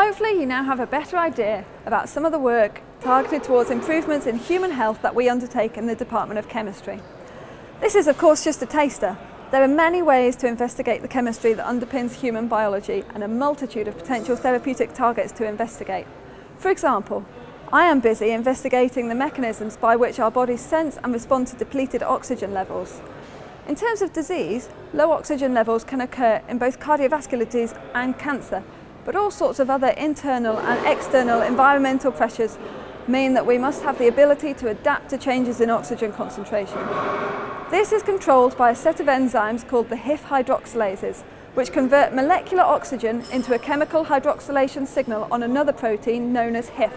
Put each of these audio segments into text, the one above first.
Hopefully you now have a better idea about some of the work targeted towards improvements in human health that we undertake in the Department of Chemistry. This is of course just a taster. There are many ways to investigate the chemistry that underpins human biology and a multitude of potential therapeutic targets to investigate. For example, I am busy investigating the mechanisms by which our bodies sense and respond to depleted oxygen levels. In terms of disease, low oxygen levels can occur in both cardiovascular disease and cancer, but all sorts of other internal and external environmental pressures mean that we must have the ability to adapt to changes in oxygen concentration. This is controlled by a set of enzymes called the HIF hydroxylases, which convert molecular oxygen into a chemical hydroxylation signal on another protein known as HIF.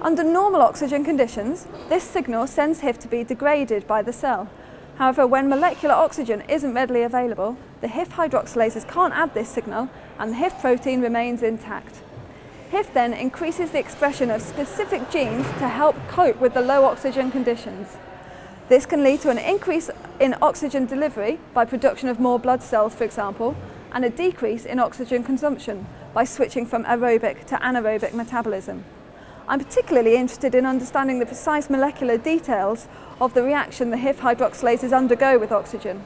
Under normal oxygen conditions, this signal sends HIF to be degraded by the cell. However, when molecular oxygen isn't readily available, the HIF hydroxylases can't add this signal and the HIF protein remains intact. HIF then increases the expression of specific genes to help cope with the low oxygen conditions. This can lead to an increase in oxygen delivery by production of more blood cells, for example, and a decrease in oxygen consumption by switching from aerobic to anaerobic metabolism. I'm particularly interested in understanding the precise molecular details of the reaction the HIF hydroxylases undergo with oxygen.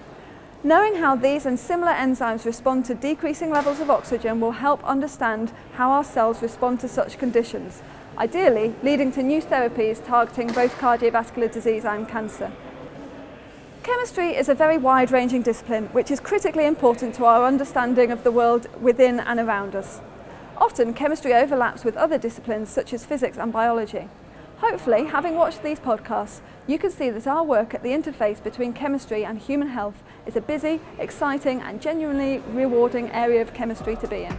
Knowing how these and similar enzymes respond to decreasing levels of oxygen will help understand how our cells respond to such conditions, ideally leading to new therapies targeting both cardiovascular disease and cancer. Chemistry is a very wide-ranging discipline which is critically important to our understanding of the world within and around us. Often chemistry overlaps with other disciplines such as physics and biology. Hopefully, having watched these podcasts, you can see that our work at the interface between chemistry and human health is a busy, exciting and genuinely rewarding area of chemistry to be in.